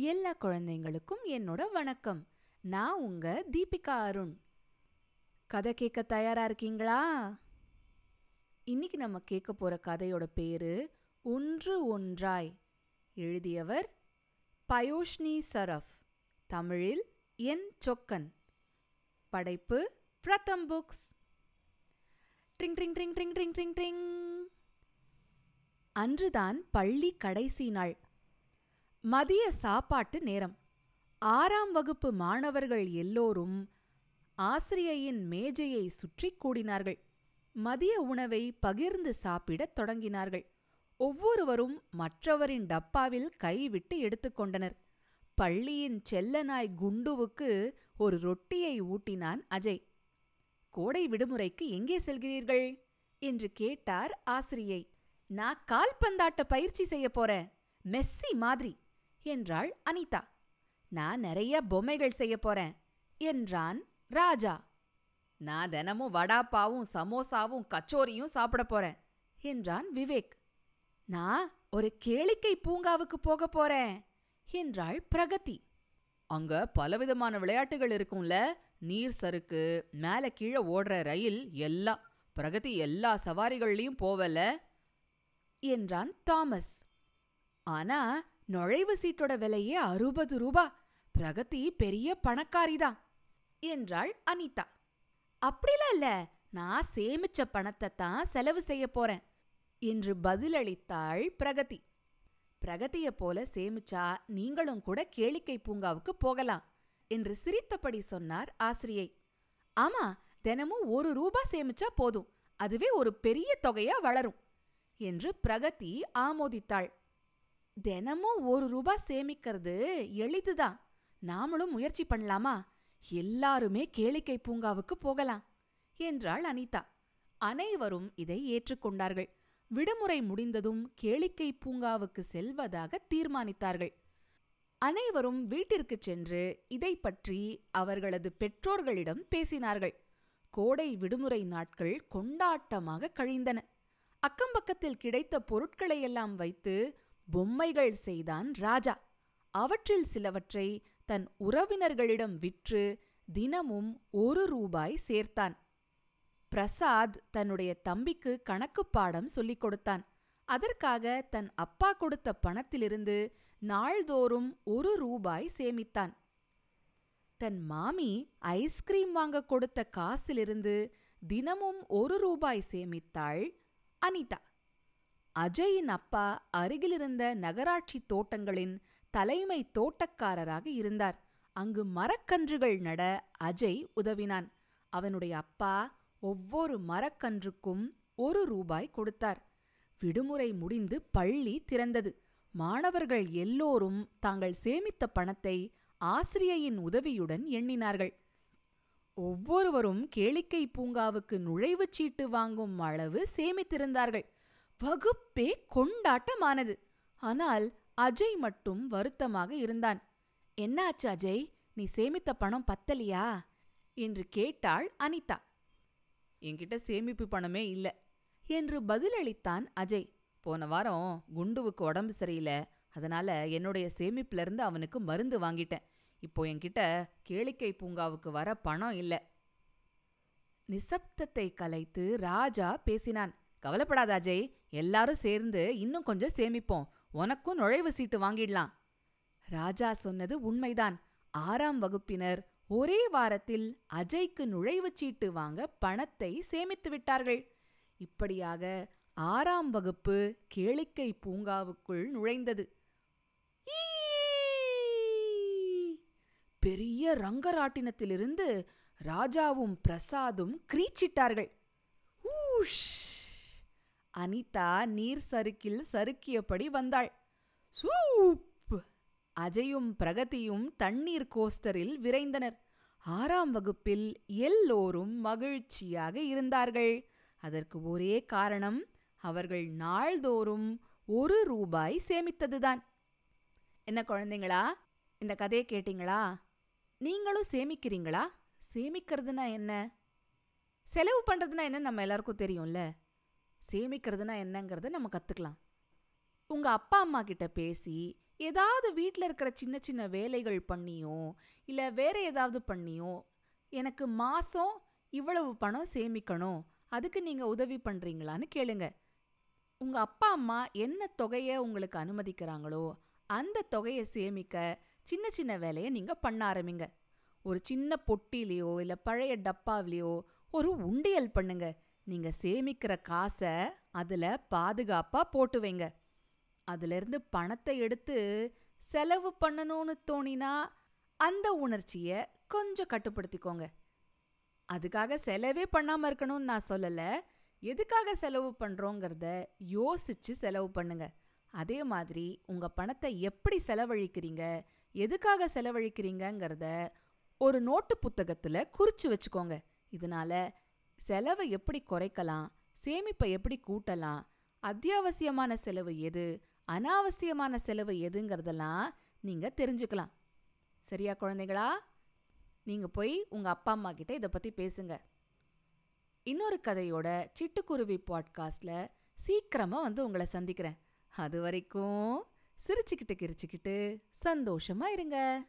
எல்லா குழந்தைங்களுக்கும் என்னோட வணக்கம். நான் உங்க தீபிகா அருண். கதை கேட்க தயாரா இருக்கீங்களா? இன்னைக்கு நம்ம கேட்க போற கதையோட பேரு ஒன்று ஒன்றாய். எழுதியவர் பயோஷ்னி சரஃப். தமிழில் என் சொக்கன். படைப்பு பிரதம் புக்ஸ். ட்ரிங் ட்ரிங் ட்ரிங் ட்ரிங் ட்ரிங் ட்ரிங். ட்ரிங் அன்றுதான் பள்ளி கடைசி நாள். மதிய சாப்பாட்டு நேரம். ஆறாம் வகுப்பு மாணவர்கள் எல்லோரும் ஆசிரியையின் மேஜையை சுற்றி கூடினார்கள். மதிய உணவை பகிர்ந்து சாப்பிடத் தொடங்கினார்கள். ஒவ்வொருவரும் மற்றவரின் டப்பாவில் கைவிட்டு எடுத்துக்கொண்டனர் பள்ளியின் செல்லநாய் குண்டுவுக்கு ஒரு ரொட்டியை ஊட்டினான் அஜய். கோடை விடுமுறைக்கு எங்கே செல்கிறீர்கள்? என்று கேட்டார் ஆசிரியை. நான் கால்பந்தாட்ட பயிற்சி செய்ய போறேன். மெஸ்ஸி மாதிரி. என்றாள் அனிதா. நான் நிறைய பொம்மைகள் செய்ய போறேன் என்றான் ராஜா. நான் தினமும் வடாப்பாவும் சமோசாவும் கச்சோரியும் சாப்பிட போறேன் என்றான் விவேக். நான் ஒரு கேளிக்கை பூங்காவுக்கு போக போறேன் என்றாள் பிரகதி. அங்க பலவிதமான விளையாட்டுகள் இருக்கும்ல. நீர் சறுக்கு மேல கீழே ஓடுற ரயில் எல்லாம். பிரகதி எல்லா சவாரிகள்லயும் போவல என்றான் தாமஸ். ஆனா நுழைவு சீட்டோட விலையே அறுபது ரூபா. பிரகதி பெரிய பணக்காரிதான் என்றாள் அனிதா. அப்படிலாம் இல்ல நான் சேமிச்ச பணத்தை தான் செலவு செய்ய போறேன் என்று பதிலளித்தாள் பிரகதி. பிரகதிய போல சேமிச்சா நீங்களும் கூட கேளிக்கை பூங்காவுக்கு போகலாம் என்று சிரித்தபடி சொன்னார் ஆசிரியை. ஆமா தினமும் ஒரு ரூபா சேமிச்சா போதும் அதுவே ஒரு பெரிய தொகையா வளரும் என்று பிரகதி ஆமோதித்தாள். தினமும் ஒரு ரூபா சேமிக்கிறது எளிதுதான். நாமளும் முயற்சி பண்ணலாமா? எல்லாருமே கேளிக்கை பூங்காவுக்கு போகலாம் என்றாள் அனிதா. அனைவரும் இதை ஏற்றுக்கொண்டார்கள். விடுமுறை முடிந்ததும் கேளிக்கை பூங்காவுக்கு செல்வதாக தீர்மானித்தார்கள். அனைவரும் வீட்டிற்குச் சென்று இதை பற்றி அவர்களது பெற்றோர்களிடம் பேசினார்கள். கோடை விடுமுறை நாட்கள் கொண்டாட்டமாக கழிந்தன. அக்கம்பக்கத்தில் கிடைத்த பொருட்களையெல்லாம் வைத்து பொம்மைகள் செய்தான் ராஜா. அவற்றில் சிலவற்றை தன் உறவினர்களிடம் விற்று தினமும் ஒரு ரூபாய் சேர்த்தான். பிரசாத் தன்னுடைய தம்பிக்கு கணக்கு பாடம் சொல்லிக் கொடுத்தான். அதற்காக தன் அப்பா கொடுத்த பணத்திலிருந்து நாள்தோறும் ஒரு ரூபாய் சேமித்தான். தன் மாமி ஐஸ்கிரீம் வாங்க கொடுத்த காசிலிருந்து தினமும் ஒரு ரூபாய் சேமித்தாள் அனிதா. அஜயின் அப்பா அருகிலிருந்த நகராட்சி தோட்டங்களின் தலைமை தோட்டக்காரராக இருந்தார். அங்கு மரக்கன்றுகள் நட அஜய் உதவினான். அவனுடைய அப்பா ஒவ்வொரு மரக்கன்றுக்கும் ஒரு ரூபாய் கொடுத்தார். விடுமுறை முடிந்து பள்ளி திறந்தது. மாணவர்கள் எல்லோரும் தாங்கள் சேமித்த பணத்தை ஆசிரியையின் உதவியுடன் எண்ணினார்கள். ஒவ்வொருவரும் கேளிக்கை பூங்காவுக்கு நுழைவுச் சீட்டு வாங்கும் அளவு சேமித்திருந்தார்கள். வகுப்பே கொண்டாட்டமானது. ஆனால் அஜய் மட்டும் வருத்தமாக இருந்தான். என்னாச்சு அஜய்? நீ சேமித்த பணம் பத்தலியா? என்று கேட்டாள் அனிதா. என்கிட்ட சேமிப்பு பணமே இல்ல என்று பதிலளித்தான் அஜய். போன வாரம் குண்டுவுக்கு உடம்பு சரியில்லை. அதனால என்னுடைய சேமிப்புல இருந்து அவனுக்கு மருந்து வாங்கிட்டேன். இப்போ என்கிட்ட கேளிக்கை பூங்காவுக்கு வர பணம் இல்ல. நிசப்தத்தை கலைத்து ராஜா பேசினான். கவலைப்படாத அஜய். எல்லாரும் சேர்ந்து இன்னும் கொஞ்சம் சேமிப்போம். உனக்கும் நுழைவு சீட்டு வாங்கிடலாம். ராஜா சொன்னது உண்மைதான். ஆறாம் வகுப்பினர் ஒரே வாரத்தில் அஜய்க்கு நுழைவுச் சீட்டு வாங்க பணத்தை சேமித்து விட்டார்கள். இப்படியாக ஆறாம் வகுப்பு கேளிக்கை பூங்காவுக்குள் நுழைந்தது. பெரிய ரங்கராட்டினத்திலிருந்து ராஜாவும் பிரசாதும் கிரீச்சிட்டார்கள். ஊஷ்! அனிதா நீர் சறுக்கில் சறுக்கியபடி வந்தாள். சூப்! அஜயும் பிரகதியும் தண்ணீர் கோஸ்டரில் விரைந்தனர். ஆறாம் வகுப்பில் எல்லோரும் மகிழ்ச்சியாக இருந்தார்கள். அதற்கு ஒரே காரணம் அவர்கள் நாள்தோறும் ஒரு ரூபாய் சேமித்ததுதான். என்ன குழந்தைங்களா? இந்த கதையை கேட்டீங்களா? நீங்களும் சேமிக்கிறீங்களா? சேமிக்கிறதுனா என்ன? செலவு பண்ணுறதுனா என்ன? நம்ம எல்லாருக்கும் தெரியும்ல. சேமிக்கிறதுனா என்னங்கிறத நம்ம கற்றுக்கலாம் உங்கள் அப்பா அம்மா கிட்ட பேசி ஏதாவது வீட்ல இருக்கிற சின்ன சின்ன வேலைகள் பண்ணியோ இல்ல வேற ஏதாவது பண்ணியோ எனக்கு மாசம் இவ்வளவு பணம் சேமிக்கணும் அதுக்கு நீங்க உதவி பண்றீங்களான்னு கேளுங்க. உங்க அப்பா அம்மா என்ன தொகையை உங்களுக்கு அனுமதிக்கிறாங்களோ அந்த தொகையை சேமிக்க சின்ன சின்ன வேலையை நீங்க பண்ண ஆரம்பிங்க. ஒரு சின்ன பொட்டிலேயோ இல்ல பழைய டப்பாவிலேயோ ஒரு உண்டியல் பண்ணுங்க. நீங்க சேமிக்கிற காசை அதுல பாதுகாப்பா போட்டு வைங்க அதுல இருந்து பணத்தை எடுத்து செலவு பண்ணணும்னு தோணினா அந்த உணர்ச்சிய கொஞ்சம் கட்டுப்படுத்திக்கோங்க. அதுக்காக செலவே பண்ணாம இருக்கணும்னு நான் சொல்லல. எதுக்காக செலவு பண்றோங்கிறத யோசிச்சு செலவு பண்ணுங்க. அதே மாதிரி உங்க பணத்தை எப்படி செலவழிக்கிறீங்க எதுக்காக செலவழிக்கிறீங்கங்கிறத ஒரு நோட்டு புத்தகத்துல குறிச்சு வச்சுக்கோங்க. இதனால செலவை எப்படி குறைக்கலாம்? சேமிப்பை எப்படி கூட்டலாம்? அத்தியாவசியமான செலவு எது? அனாவசியமான செலவு எதுங்கிறதெல்லாம் நீங்க தெரிஞ்சுக்கலாம். சரியா குழந்தைங்களா நீங்க போய் உங்க அப்பா அம்மா கிட்ட இதை பத்தி பேசுங்க. இன்னொரு கதையோட சிட்டுக்குருவி பாட்காஸ்ட்ல சீக்கிரமா வந்து உங்களை சந்திக்கிறேன். அது வரைக்கும் சிரிச்சுக்கிட்டு கிரிச்சுக்கிட்டு சந்தோஷமா இருங்க.